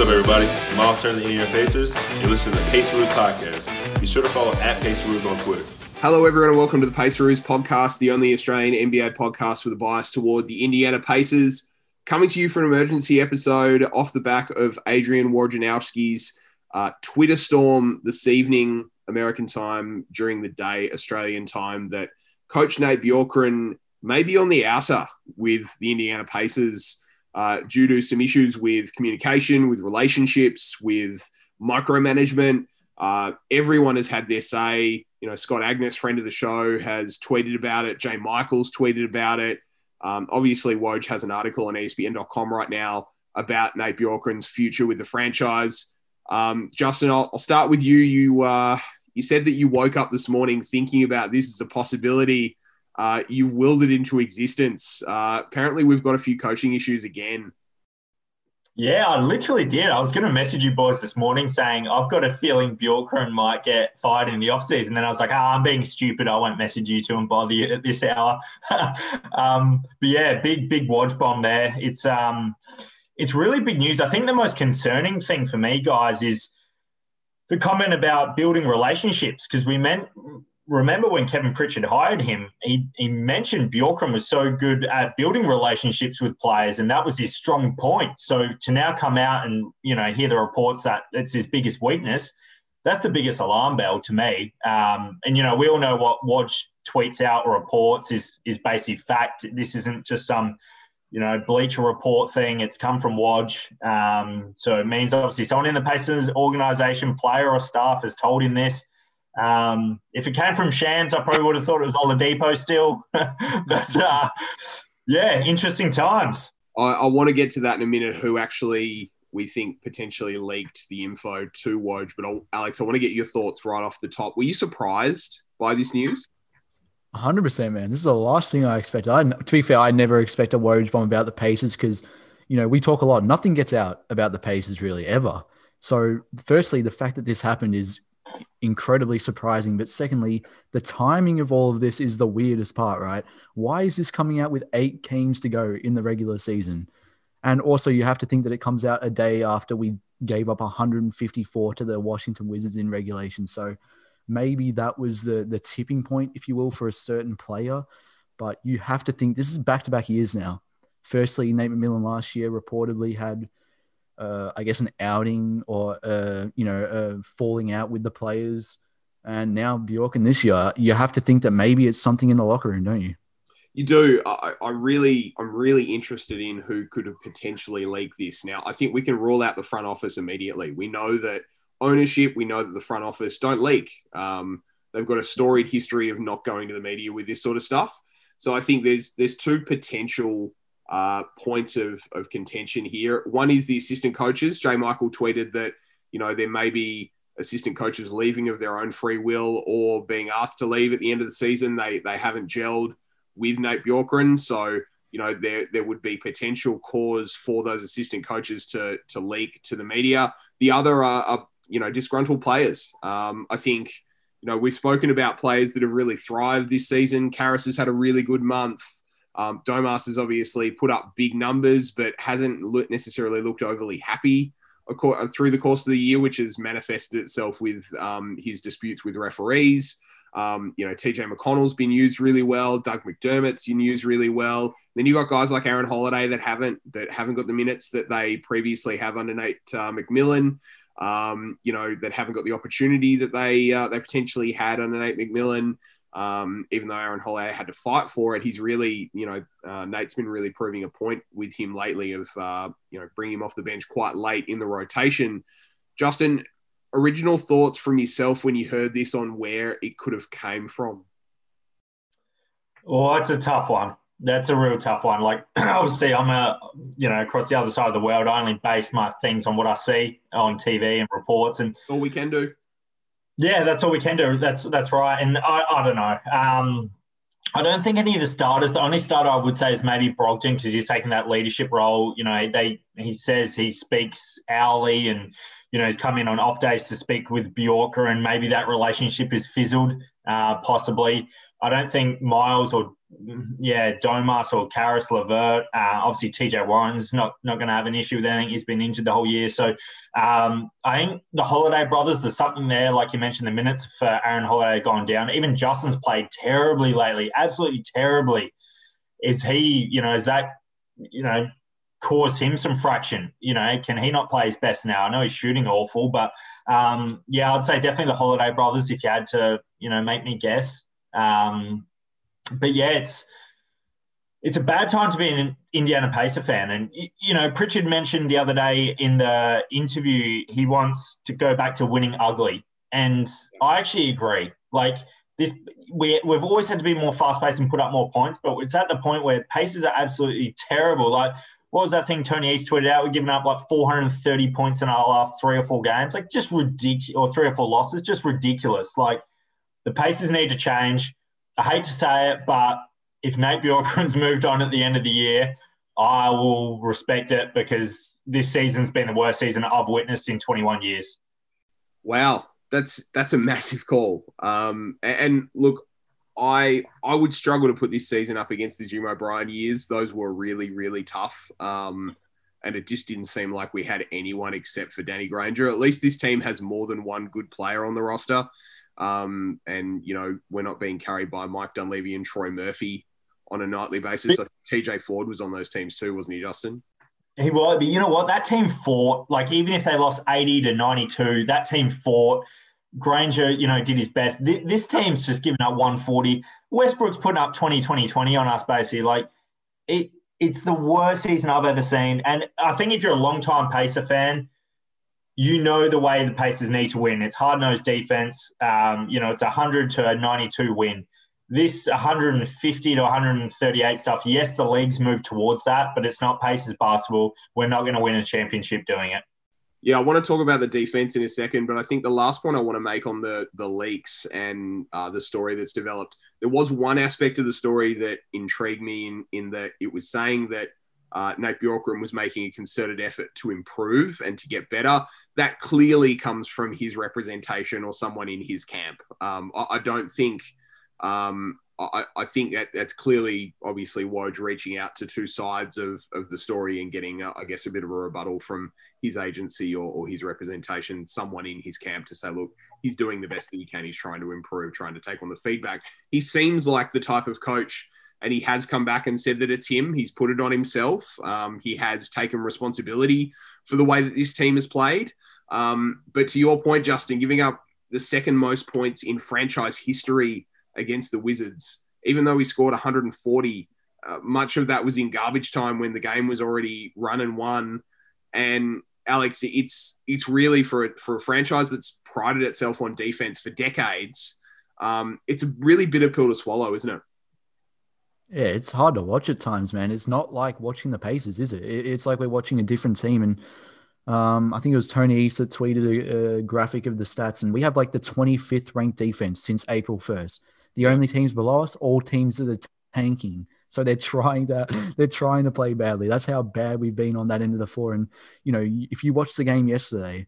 What's up, everybody? It's Myles Turner, the Indiana Pacers. You're listening to the Paceroos podcast. Be sure to follow at Paceroos on Twitter. Hello, everyone, and welcome to the Paceroos podcast, the only Australian NBA podcast with a bias toward the Indiana Pacers. Coming to you for an emergency episode off the back of Adrian Wojnarowski's uh, Twitter storm this evening, American time, during the day, Australian time, that Coach Nate Bjorkgren may be on the outer with the Indiana Pacers uh, due to some issues with communication, with relationships, with micromanagement. Uh, everyone has had their say. You know, Scott Agness, friend of the show, has tweeted about it. Jay Michaels tweeted about it. Um, obviously, Woj has an article on ESPN.com right now about Nate Bjorkgren's future with the franchise. Um, Justin, I'll, I'll, start with you. You uh, you said that you woke up this morning thinking about this as a possibility uh, you've willed it into existence. Uh, apparently, we've got a few coaching issues again. Yeah, I literally did. I was going to message you boys this morning saying I've got a feeling Bjorkgren might get fired in the offseason. Then I was like, ah, I'm being stupid. I won't message you two and bother you at this hour. um, but yeah, big, big Woj bomb there. It's um, it's really big news. I think the most concerning thing for me, guys, is the comment about building relationships because we meant remember when Kevin Pritchard hired him, he, he mentioned Bjorkgren was so good at building relationships with players, and that was his strong point. So to now come out and you know hear the reports that it's his biggest weakness, that's the biggest alarm bell to me. Um, and you know we all know what Woj tweets out or reports is is basically fact. This isn't just some you know Bleacher Report thing. It's come from Woj, um, so it means obviously someone in the Pacers organization, player or staff, has told him this. Um, if it came from Shams, I probably would have thought it was Oladipo still. but uh, yeah, interesting times. I, I want to get to that in a minute. Who actually we think potentially leaked the info to Woj? But I'll, Alex, I want to get your thoughts right off the top. Were you surprised by this news? 100%, man. This is the last thing I expected. I, to be fair, I never expect a Woj bomb about the paces because, you know, we talk a lot. Nothing gets out about the paces really ever. So, firstly, the fact that this happened is incredibly surprising. But secondly, the timing of all of this is the weirdest part, right? Why is this coming out with eight games to go in the regular season? And also, you have to think that it comes out a day after we gave up 154 to the Washington Wizards in regulation. So maybe that was the the tipping point, if you will, for a certain player. But you have to think this is back to back years now. Firstly, Nate McMillan last year reportedly had uh, I guess, an outing or, uh, you know, uh, falling out with the players. And now Bjorkgren this year, you have to think that maybe it's something in the locker room, don't you? You do. I, I really, I'm really interested in who could have potentially leaked this. Now, I think we can rule out the front office immediately. We know that ownership, we know that the front office don't leak. Um, they've got a storied history of not going to the media with this sort of stuff. So I think there's there's two potential uh, points of, of contention here. One is the assistant coaches. Jay Michael tweeted that, you know, there may be assistant coaches leaving of their own free will or being asked to leave at the end of the season. They, they haven't gelled with Nate Bjorkgren. So, you know, there, there would be potential cause for those assistant coaches to, to leak to the media. The other are, are you know, disgruntled players. Um, I think, you know, we've spoken about players that have really thrived this season. Caris has had a really good month. Um, Domas has obviously put up big numbers, but hasn't necessarily looked overly happy through the course of the year, which has manifested itself with um, his disputes with referees. Um, you know, TJ McConnell's been used really well. Doug McDermott's been used really well. Then you got guys like Aaron Holiday that haven't that haven't got the minutes that they previously have under Nate uh, McMillan. Um, you know, that haven't got the opportunity that they uh, they potentially had under Nate McMillan. Um, even though Aaron Holiday had to fight for it, he's really, you know, uh, Nate's been really proving a point with him lately of, uh, you know, bringing him off the bench quite late in the rotation. Justin, original thoughts from yourself when you heard this on where it could have came from? Well, it's a tough one. That's a real tough one. Like, obviously, I'm a, you know, across the other side of the world. I only base my things on what I see on TV and reports, and all we can do. Yeah, that's all we can do. That's that's right. And I, I don't know. Um, I don't think any of the starters. The only starter I would say is maybe Brogdon because he's taking that leadership role. You know, they he says he speaks hourly, and you know he's come in on off days to speak with Bjorka, and maybe that relationship is fizzled. uh, possibly. I don't think Myles or yeah, Domas or Caris Levert. Uh, obviously, TJ Warren's not not going to have an issue with anything. He's been injured the whole year. So um, I think the Holiday brothers, there's something there. Like you mentioned, the minutes for Aaron Holiday gone down. Even Justin's played terribly lately, absolutely terribly. Is he, you know, is that, you know, cause him some fraction? You know, can he not play his best now? I know he's shooting awful, but um, yeah, I'd say definitely the Holiday brothers if you had to, you know, make me guess. Um, but yeah, it's it's a bad time to be an Indiana Pacer fan. And, you know, Pritchard mentioned the other day in the interview he wants to go back to winning ugly. And I actually agree. Like, this, we, we've always had to be more fast paced and put up more points, but it's at the point where Pacers are absolutely terrible. Like, what was that thing Tony East tweeted out? We're giving up like 430 points in our last three or four games. Like, just ridiculous, or three or four losses, just ridiculous. Like, the paces need to change. I hate to say it, but if Nate Bjorkgren's moved on at the end of the year, I will respect it because this season's been the worst season I've witnessed in 21 years. Wow, that's that's a massive call. Um, and look, I I would struggle to put this season up against the Jim O'Brien years. Those were really really tough. Um, and it just didn't seem like we had anyone except for Danny Granger. At least this team has more than one good player on the roster. Um, and you know we're not being carried by Mike Dunleavy and Troy Murphy on a nightly basis. I TJ Ford was on those teams too, wasn't he, Justin? He was, but you know what? That team fought. Like even if they lost eighty to ninety-two, that team fought. Granger, you know, did his best. This team's just given up 140. Westbrook's putting up 20, 20, 20 on us, basically. Like, it, it's the worst season I've ever seen. And I think if you're a long-time Pacer fan, you know the way the Pacers need to win. It's hard nosed defense. Um, you know, it's a 100 to 92 win. This 150 to 138 stuff, yes, the league's moved towards that, but it's not Pacers basketball. We're not going to win a championship doing it. Yeah, I want to talk about the defense in a second, but I think the last point I want to make on the the leaks and uh, the story that's developed, there was one aspect of the story that intrigued me in in that it was saying that uh, Nate Bjorkgren was making a concerted effort to improve and to get better. That clearly comes from his representation or someone in his camp. Um, I, I, don't think. Um, I, I, think that that's clearly, obviously, Woj reaching out to two sides of, of the story and getting, uh, I guess, a bit of a rebuttal from his agency or, or his representation, someone in his camp to say, look, he's doing the best that he can. He's trying to improve, trying to take on the feedback. He seems like the type of coach and he has come back and said that it's him. He's put it on himself. Um, he has taken responsibility for the way that this team has played. Um, but to your point, Justin, giving up the second most points in franchise history against the Wizards, even though he scored 140, uh, much of that was in garbage time when the game was already run and won. And Alex, it's it's really for a, for a franchise that's prided itself on defense for decades. Um, it's a really bitter pill to swallow, isn't it? Yeah, it's hard to watch at times, man. It's not like watching the Pacers, is it? It's like we're watching a different team. And um, I think it was Tony East that tweeted a, a, graphic of the stats, and we have like the 25th ranked defense since April 1st. The only teams below us, all teams that are tanking. So they're trying to they're trying to play badly. That's how bad we've been on that end of the floor. And you know, if you watch the game yesterday,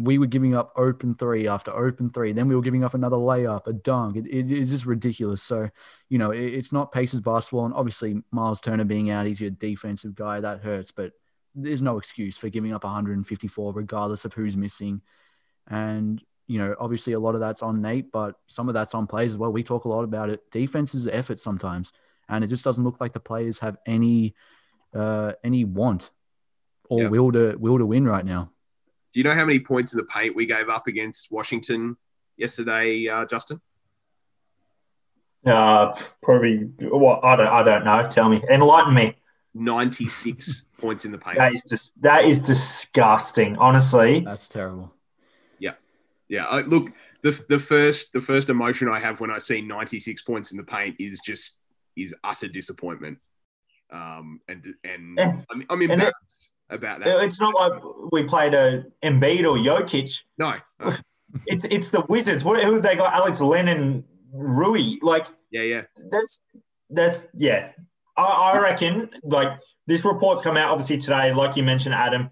we were giving up open three after open three. Then we were giving up another layup, a dunk. It, it, it's just ridiculous. So, you know, it, it's not Pacers basketball. And obviously, Myles Turner being out, he's your defensive guy. That hurts. But there's no excuse for giving up 154, regardless of who's missing. And, you know, obviously a lot of that's on Nate, but some of that's on players as well. We talk a lot about it. Defense is effort sometimes. And it just doesn't look like the players have any uh, any want or yep. will to will to win right now. Do you know how many points in the paint we gave up against Washington yesterday, uh, Justin? Uh, probably. What I don't. I don't know. Tell me. Enlighten me. Ninety-six points in the paint. That is just. That is disgusting. Honestly, that's terrible. Yeah, yeah. I, look, the the first the first emotion I have when I see ninety-six points in the paint is just is utter disappointment. Um, and and I'm, I'm embarrassed about that. It's not like we played a Embiid or Jokic. No. no. it's it's the Wizards. What who they got? Alex Len, Rui. Like yeah, yeah. That's that's yeah. I, I reckon like this report's come out obviously today. Like you mentioned, Adam,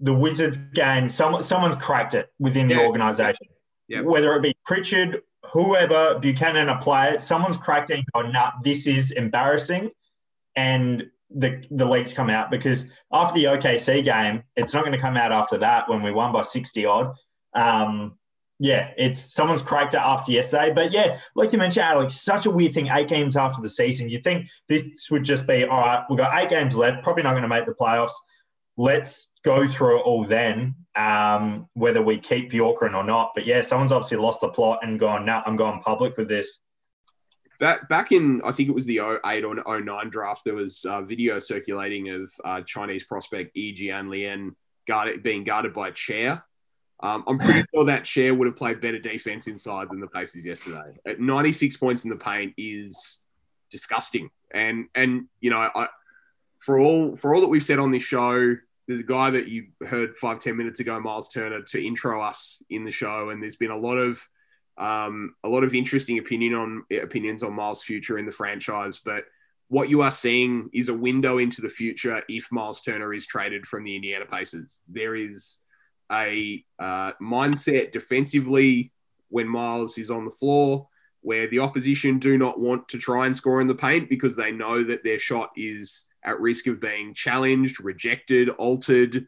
the Wizards game. Some someone's cracked it within the organization. Yeah. Whether it be Pritchard, whoever Buchanan a player, someone's cracked in and gone, nah, this is embarrassing, and the the leaks come out because after the OKC game, it's not going to come out after that when we won by sixty odd. Um, yeah, it's someone's cracked it after yesterday. But yeah, like you mentioned, Alex, such a weird thing. Eight games after the season, you think this would just be all right. We've got eight games left, probably not going to make the playoffs. Let's go through it all then, um, whether we keep Bjorkgren or not. But yeah, someone's obviously lost the plot and gone, nah, I'm going public with this. Back, in, I think it was the 08 or 09 draft, there was uh, video circulating of uh, Chinese prospect Yi Jianlian guarded, being guarded by Chair. Um, I'm pretty sure that Chair would have played better defense inside than the Pacers yesterday. At 96 points in the paint is disgusting. And, and you know, I, for all for all that we've said on this show, there's a guy that you heard five ten minutes ago, Myles Turner, to intro us in the show, and there's been a lot of um, a lot of interesting opinion on opinions on Myles' future in the franchise. But what you are seeing is a window into the future if Myles Turner is traded from the Indiana Pacers. There is a uh, mindset defensively when Myles is on the floor where the opposition do not want to try and score in the paint because they know that their shot is at risk of being challenged, rejected, altered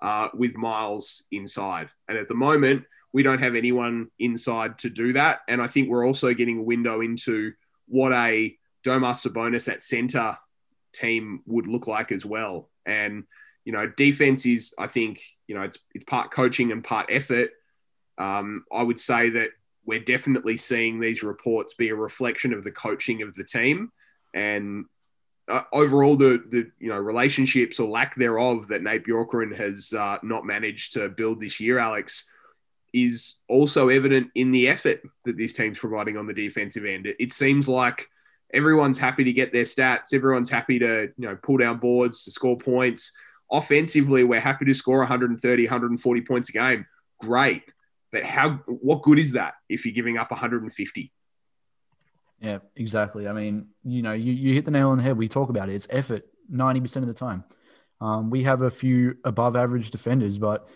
uh, with Myles inside. And at the moment, we don't have anyone inside to do that. And I think we're also getting a window into what a Domas Sabonis at center team would look like as well. And, you know, defense is, I think, you know, it's, it's part coaching and part effort. Um, I would say that we're definitely seeing these reports be a reflection of the coaching of the team. And uh, overall the the you know relationships or lack thereof that Nate Bjorkgren has uh, not managed to build this year, Alex, is also evident in the effort that this team's providing on the defensive end. It, it seems like everyone's happy to get their stats. Everyone's happy to you know pull down boards to score points. Offensively, we're happy to score 130, 140 points a game. Great, but how? What good is that if you're giving up 150? Yeah, exactly. I mean, you know, you, you hit the nail on the head. We talk about it. It's effort 90% of the time. Um, we have a few above average defenders, but,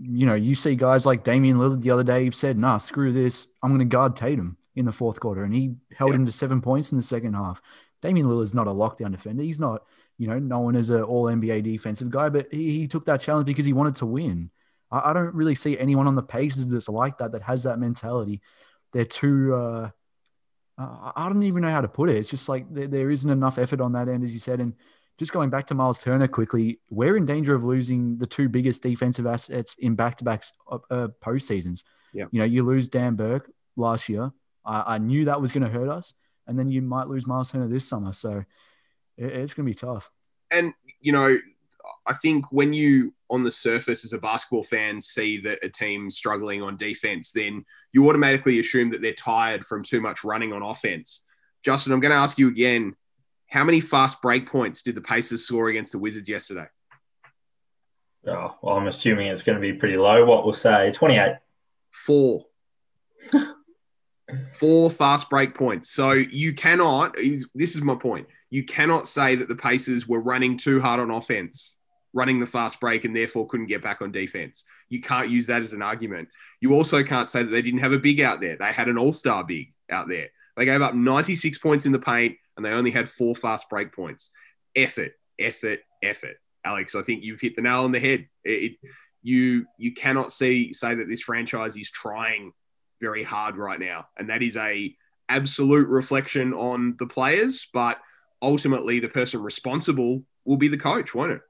you know, you see guys like Damian Lillard the other day, you've said, nah, screw this. I'm going to guard Tatum in the fourth quarter. And he held him to seven points in the second half. Damian Lillard's not a lockdown defender. He's not, you know, known as an all NBA defensive guy, but he, he, took that challenge because he wanted to win. I, I, don't really see anyone on the Pacers that's like that, that has that mentality. They're too, uh, uh, I don't even know how to put it. It's just like there, there isn't enough effort on that end, as you said. And just going back to Myles Turner quickly, we're in danger of losing the two biggest defensive assets in back-to-back uh, uh, postseasons. Yeah. You know, you lose Dan Burke last year. I, I knew that was going to hurt us, and then you might lose Myles Turner this summer. So it, it's going to be tough. And you know, I think when you on the surface as a basketball fan see that a team struggling on defense, then you automatically assume that they're tired from too much running on offense. Justin, I'm going to ask you again how many fast break points did the Pacers score against the Wizards yesterday? Oh, well, I'm assuming it's going to be pretty low. What we'll say 28. Four. Four fast break points. So you cannot, this is my point. You cannot say that the Pacers were running too hard on offense running the fast break and therefore couldn't get back on defense. You can't use that as an argument. You also can't say that they didn't have a big out there. They had an all star big out there. They gave up 96 points in the paint and they only had four fast break points. Effort, effort, effort. Alex, I think you've hit the nail on the head. It, it, you you cannot see say that this franchise is trying very hard right now, and that is a absolute reflection on the players. But ultimately, the person responsible will be the coach, won't it?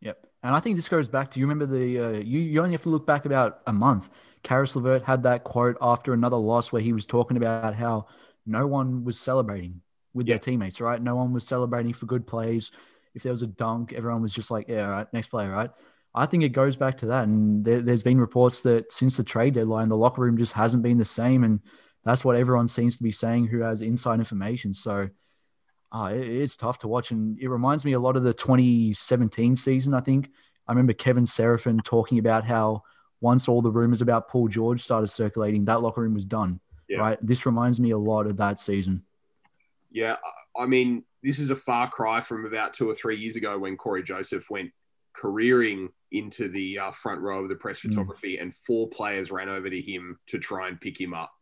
Yep. And I think this goes back to you remember the uh, you you only have to look back about a month. Caris LeVert had that quote after another loss where he was talking about how no one was celebrating with their teammates, right? No one was celebrating for good plays. If there was a dunk, everyone was just like, "Yeah, all right, next play, right?" I think it goes back to that, and there, has been reports that since the trade deadline, the locker room just hasn't been the same, and that's what everyone seems to be saying who has inside information. So uh, it, it's tough to watch. And it reminds me a lot of the 2017 season, I think. I remember Kevin Seraphin talking about how once all the rumors about Paul George started circulating, that locker room was done. Yeah. Right. This reminds me a lot of that season. Yeah. I mean, this is a far cry from about two or three years ago when Cory Joseph went careering into the uh, front row of the press mm. photography mm. and four players ran over to him to try and pick him up.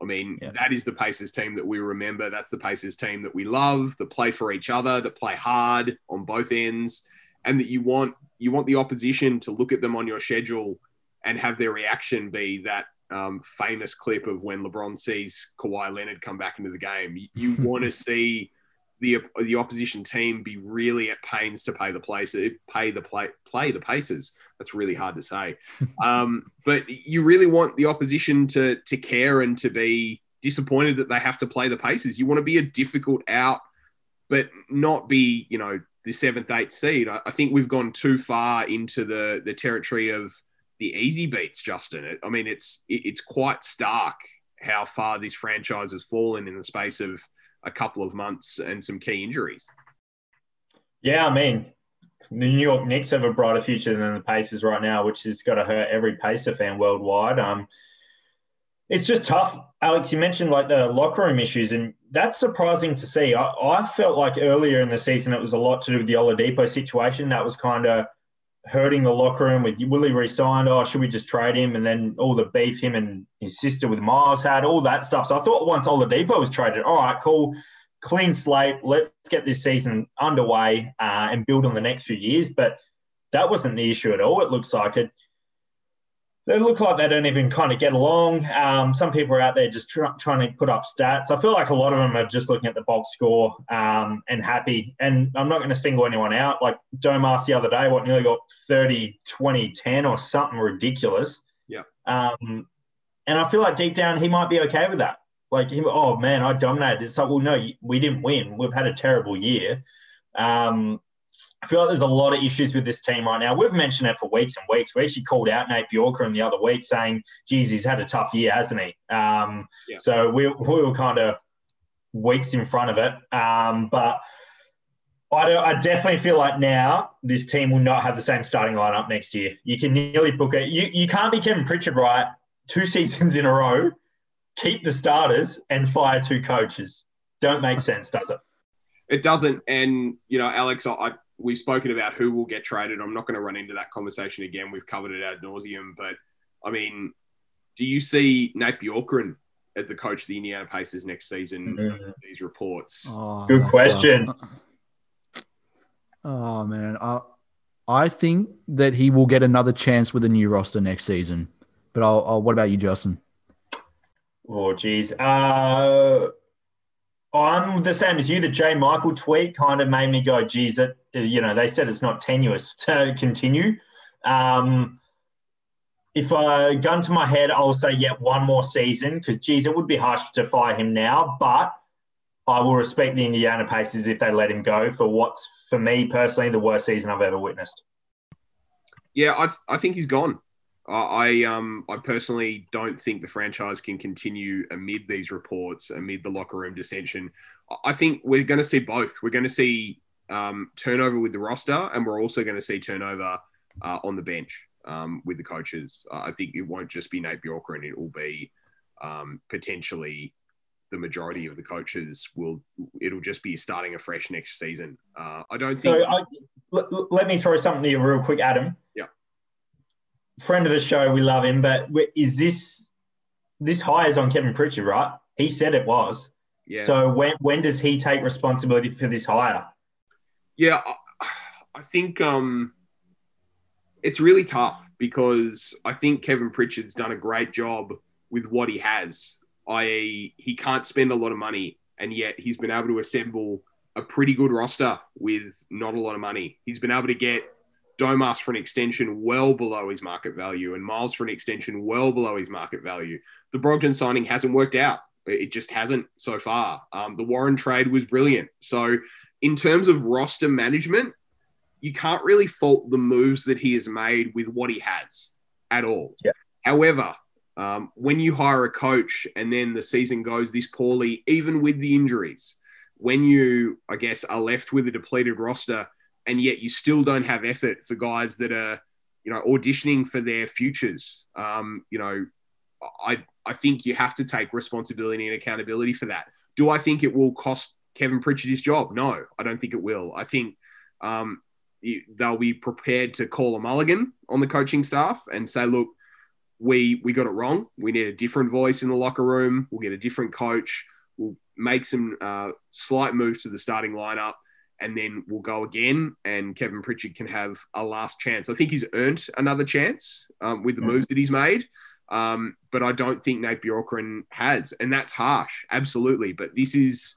I mean, Yeah. that is the Pacers team that we remember. That's the Pacers team that we love, that play for each other, that play hard on both ends, and that you want you want the opposition to look at them on your schedule and have their reaction be that um, famous clip of when LeBron sees Kawhi Leonard come back into the game. You, you want to see the the opposition team be really at pains to pay the place pay the play play the paces. That's really hard to say, um, but you really want the opposition to to care and to be disappointed that they have to play the paces. You want to be a difficult out, but not be you know the seventh, eighth seed. I, I think we've gone too far into the the territory of the easy beats, Justin. I mean, it's it, it's quite stark how far this franchise has fallen in the space of a couple of months and some key injuries. Yeah, I mean, the New York Knicks have a brighter future than the Pacers right now, which has got to hurt every Pacer fan worldwide. Um, it's just tough, Alex. You mentioned like the locker room issues, and that's surprising to see. I, I felt like earlier in the season it was a lot to do with the Oladipo situation. That was kind of hurting the locker room with Willie resigned. Oh, should we just trade him? And then all the beef him and his sister with Myles had, all that stuff. So I thought once Oladipo was traded, all right, cool, clean slate. Let's get this season underway uh, and build on the next few years. But that wasn't the issue at all. It looks like it. They look like they don't even kind of get along. Um, some people are out there just try, trying to put up stats. I feel like a lot of them are just looking at the box score um, and happy. And I'm not going to single anyone out. Like Domas the other day, what nearly got 30, 20, 10 or something ridiculous. Yeah. Um, and I feel like deep down he might be okay with that. Like, he, oh man, I dominated. It's like, well, no, we didn't win. We've had a terrible year. Um, I feel like there's a lot of issues with this team right now. We've mentioned it for weeks and weeks. We actually called out Nate Bjorkgren the other week saying, geez, he's had a tough year, hasn't he? Um, Yeah. So we, we were kind of weeks in front of it. Um, but I, don't, I definitely feel like now this team will not have the same starting lineup next year. You can nearly book it. You, you can't be Kevin Pritchard, right? Two seasons in a row, keep the starters and fire two coaches. Don't make sense, does it? It doesn't. And, you know, Alex, I we've spoken about who will get traded. I'm not going to run into that conversation again. We've covered it ad nauseum. But, I mean, do you see Nate Bjorkgren as the coach of the Indiana Pacers next season? Mhm. These reports. Oh, Good question. tough. Oh man, I I think that he will get another chance with a new roster next season. But I'll, I'll what about you, Justin? Oh, geez. Uh, I'm the same as you. The Jay Michael tweet kind of made me go, geez, it, you know, they said it's not tenuous to continue. Um, if I gun to my head, I'll say, yeah, one more season because, geez, it would be harsh to fire him now. But I will respect the Indiana Pacers if they let him go for what's, for me personally, the worst season I've ever witnessed. Yeah, I, I think he's gone. I, um I personally don't think the franchise can continue amid these reports, amid the locker room dissension. I- think we're going to see both. We're going to see um, turnover with the roster, and we're also going to see turnover uh, on the bench um, with the coaches. Uh, I think it won't just be Nate Bjorker, and it will be um, potentially the majority of the coaches will. It'll just be starting afresh next season. Uh, I don't think. So I, let, let me throw something to you real quick, Adam. Friend of the show, we love him, but is this this high is on Kevin Pritchard, right? He said it was. yeah. So when when does he take responsibility for this hire? Yeah, I, I think um, it's really tough because I think Kevin Pritchard's done a great job with what he has. I.e., he can't spend a lot of money, and yet he's been able to assemble a pretty good roster with not a lot of money. He's been able to get Domas for an extension well below his market value, and Myles for an extension well below his market value. The Brogdon signing hasn't worked out. It just hasn't so far. Um, the Warren trade was brilliant. So, in terms of roster management, you can't really fault the moves that he has made with what he has at all. Yeah. However, um, when you hire a coach and then the season goes this poorly, even with the injuries, when you, I guess, are left with a depleted roster and yet you still don't have effort for guys that are, you know, auditioning for their futures, um, you know, I, I think you have to take responsibility and accountability for that. Do I think it will cost Kevin Pritchard his job? No, I don't think it will. I think um, they'll be prepared to call a mulligan on the coaching staff and say, look, we we got it wrong. We need a different voice in the locker room. We'll get a different coach. We'll make some uh, slight moves to the starting lineup, and then we'll go again. And Kevin Pritchard can have a last chance. I think he's earned another chance um, with the Yeah. moves that he's made. Um, but I don't think Nate Bjorkgren has, and that's harsh, absolutely. But this is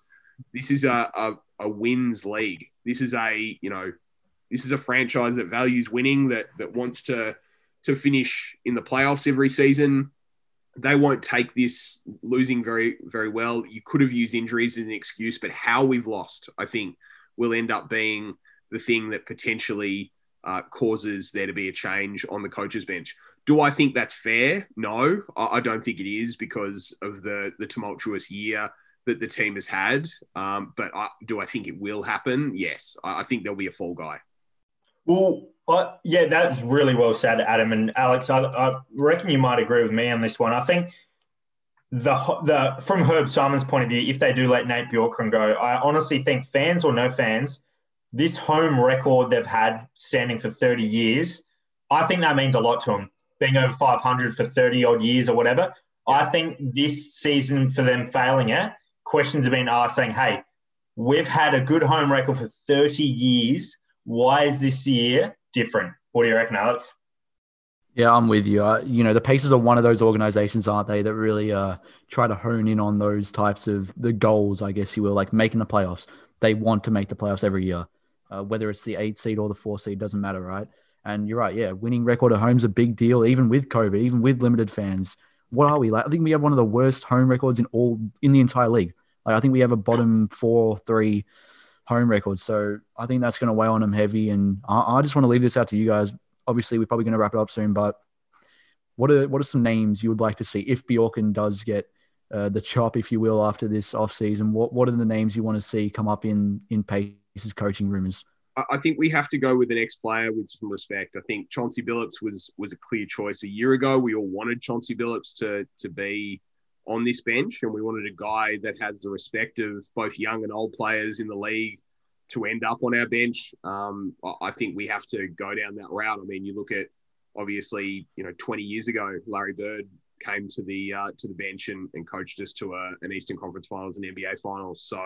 this is a, a, a wins league. This is a you know this is a franchise that values winning, that that wants to to finish in the playoffs every season. They won't take this losing very very well. You could have used injuries as an excuse, but how we've lost, I think, will end up being the thing that potentially uh, causes there to be a change on the coaches bench. Do I think that's fair? No, I, I don't think it is because of the the tumultuous year that the team has had. Um, but I, do I think it will happen? Yes, I, I think there'll be a fall guy. Well, uh, yeah, that's really well said, Adam and Alex. I, I reckon you might agree with me on this one. I think the the from Herb Simon's point of view, if they do let Nate Bjorkgren go, I honestly think fans or no fans, this home record they've had standing for 30 years, I think that means a lot to them. Being over 500 for 30 odd years or whatever. I think this season for them failing it, questions have been asked saying, hey, we've had a good home record for 30 years. Why is this year different? What do you reckon, Alex? Yeah, I'm with you. Uh, you know, the Pacers are one of those organizations, aren't they, that really uh, try to hone in on those types of the goals, I guess you will, like making the playoffs. They want to make the playoffs every year, uh, whether it's the eight seed or the four seed, doesn't matter, right? And you're right, yeah, winning record at home is a big deal, even with COVID, even with limited fans. What are we like? I think we have one of the worst home records in all in the entire league. Like I think we have a bottom four three home record. So I think that's going to weigh on them heavy. And I, I just want to leave this out to you guys. Obviously, we're probably going to wrap it up soon, but what are what are some names you would like to see if Bjorkgren does get uh, the chop, if you will, after this offseason? What what are the names you want to see come up in in Pacers coaching rumors? I- I think we have to go with an ex-player with some respect. I think Chauncey Billups was was a clear choice a year ago. We all wanted Chauncey Billups to to be on this bench, and we wanted a guy that has the respect of both young and old players in the league to end up on our bench. Um, I- think we have to go down that route. I mean, you look at obviously, you know, 20 years ago, Larry Bird came to the uh, to the bench and, and coached us to a, an Eastern Conference Finals and NBA Finals. So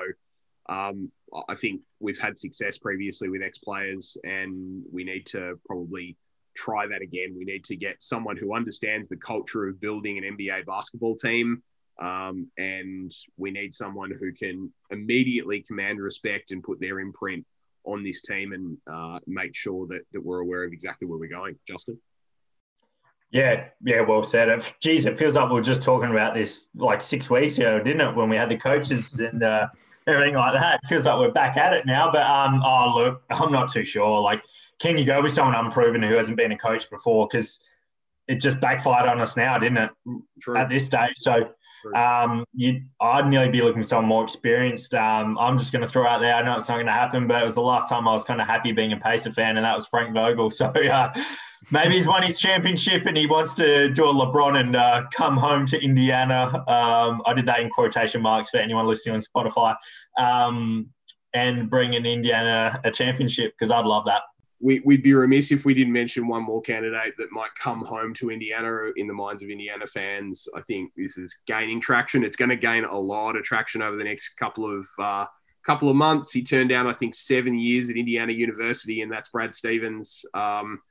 um, I think we've had success previously with ex players, and we need to probably try that again. We need to get someone who understands the culture of building an NBA basketball team. Um, and we need someone who can immediately command respect and put their imprint on this team and uh, make sure that, that we're aware of exactly where we're going. Justin? Yeah, yeah, well said. It, geez, it feels like we were just talking about this like six weeks ago, didn't it? When we had the coaches and uh, everything like that. It feels like we're back at it now. But um, oh look, I'm not too sure. Like, can you go with someone unproven who hasn't been a coach before? Because it just backfired on us now, didn't it? True. At this stage, so. Um, you, I'd nearly be looking for someone more experienced. Um, I'm just going to throw out there. I know it's not going to happen, but it was the last time I was kind of happy being a Pacer fan, and that was Frank Vogel. So uh, maybe he's won his championship and he wants to do a LeBron and uh, come home to Indiana. Um, I did that in quotation marks for anyone listening on Spotify, um, and bring in Indiana a championship because I'd love that. We, we'd be remiss if we didn't mention one more candidate that might come home to Indiana in the minds of Indiana fans. I think this is gaining traction. It's going to gain a lot of traction over the next couple of uh, couple of months. He turned down, I think, seven years at Indiana University, and that's Brad Stevens. Um,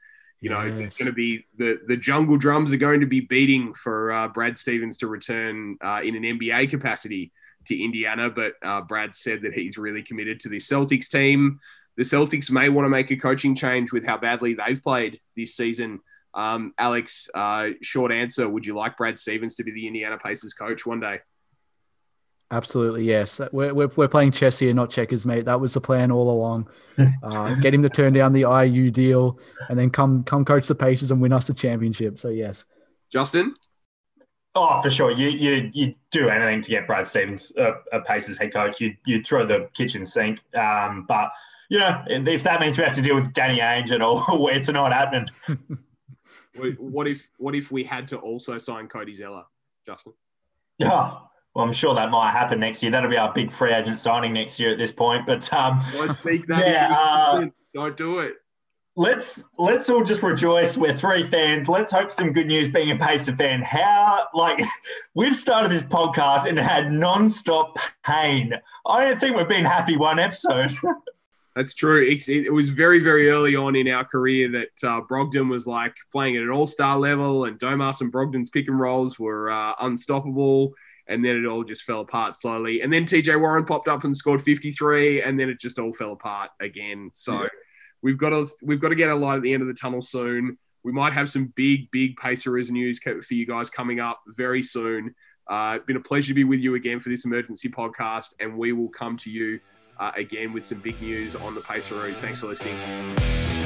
you know, Yes. it's going to be the the jungle drums are going to be beating for uh, Brad Stevens to return uh, in an NBA capacity to Indiana. But uh, Brad said that he's really committed to the Celtics team the Celtics may want to make a coaching change with how badly they've played this season. Um, Alex, uh, short answer: Would you like Brad Stevens to be the Indiana Pacers coach one day? Absolutely, yes. We're, we're, we're playing chess here, not checkers, mate. That was the plan all along. Uh, get him to turn down the IU deal and then come come coach the Pacers and win us the championship. So, yes. Justin, Oh, for sure. You you you do anything to get Brad Stevens a, a Pacers head coach. You you throw the kitchen sink. Um, but you know if that means we have to deal with Danny Ainge and all, it's not happening. what if what if we had to also sign Cody Zeller, Justin? Yeah. Well, I'm sure that might happen next year. That'll be our big free agent signing next year at this point. But um, Don't speak that. Yeah, uh. Don't do it. let's let's all just rejoice. We're three fans. Let's hope some good news. Being a Pacer fan, how like we've started this podcast and had non-stop pain. I don't think we've been happy one episode. That's true. It, it, was very, very early on in our career that uh, Brogdon was like playing at an all star level, and Domas and Brogdon's pick and rolls were uh, unstoppable. And then it all just fell apart slowly. And then TJ Warren popped up and scored 53, and then it just all fell apart again. So yeah. we've got to we've got to get a light at the end of the tunnel soon. We might have some big, big Pacers news for you guys coming up very soon. Uh, it's been a pleasure to be with you again for this emergency podcast, and we will come to you uh, again with some big news on the Paceroos. Thanks for listening.